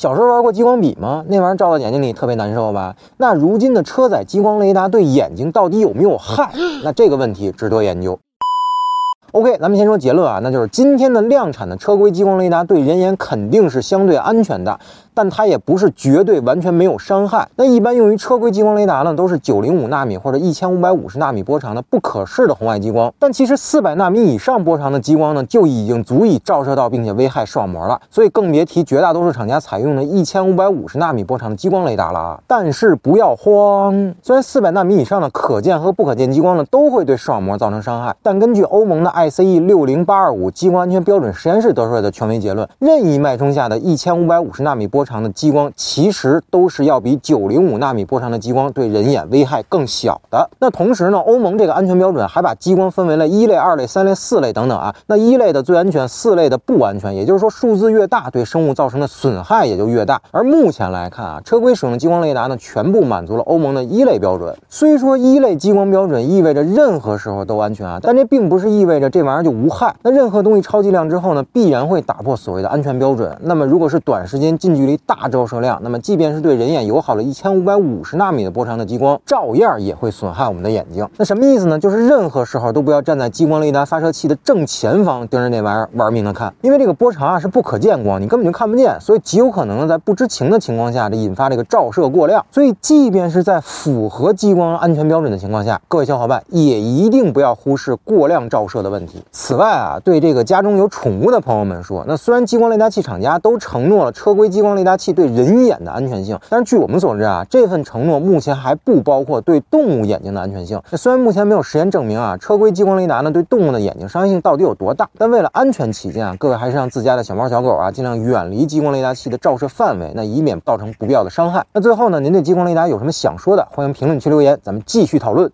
小时候玩过激光笔吗？那玩意儿照到眼睛里特别难受吧？那如今的车载激光雷达对眼睛到底有没有害？那这个问题值得研究。OK，咱们先说结论啊，那就是今天的量产的车规激光雷达对人眼肯定是相对安全的。但它也不是绝对完全没有伤害。那一般用于车规激光雷达呢，都是九零五纳米或者一千五百五十纳米波长的不可视的红外激光。但其实四百纳米以上波长的激光呢，就已经足以照射到并且危害视网膜了。所以更别提绝大多数厂家采用的一千五百五十纳米波长的激光雷达了啊！但是不要慌，虽然四百纳米以上的可见和不可见激光呢，都会对视网膜造成伤害，但根据欧盟的 ICE 六零八二五激光安全标准实验室得出来的权威结论，任意脉冲下的一千五百五十纳米波长的激光其实都是要比九零五纳米波长的激光对人眼危害更小的。那同时呢，欧盟这个安全标准还把激光分为了一类、二类、三类、四类等等啊。那一类的最安全，四类的不安全。也就是说，数字越大，对生物造成的损害也就越大。而目前来看啊，车规使用的激光雷达呢，全部满足了欧盟的一类标准。虽说一类激光标准意味着任何时候都安全啊，但这并不是意味着这玩意儿就无害。那任何东西超剂量之后呢，必然会打破所谓的安全标准。那么如果是短时间近距离大照射量，那么即便是对人眼友好的一千五百五十纳米的波长的激光，照样也会损害我们的眼睛。那什么意思呢？就是任何时候都不要站在激光雷达发射器的正前方盯着那玩意儿玩命的看，因为这个波长啊是不可见光，你根本就看不见，所以极有可能呢在不知情的情况下，这引发这个照射过量。所以即便是在符合激光安全标准的情况下，各位小伙伴也一定不要忽视过量照射的问此外啊，对这个家中有宠物的朋友们说，那虽然激光雷达器厂家都承诺了车规激光雷达器对人眼的安全性，但是据我们所知啊，这份承诺目前还不包括对动物眼睛的安全性。那虽然目前没有实验证明啊，车规激光雷达呢对动物的眼睛伤害性到底有多大，但为了安全起见啊，各位还是让自家的小猫小狗啊尽量远离激光雷达器的照射范围，那以免造成不必要的伤害。那最后呢，您对激光雷达有什么想说的，欢迎评论区留言，咱们继续讨论。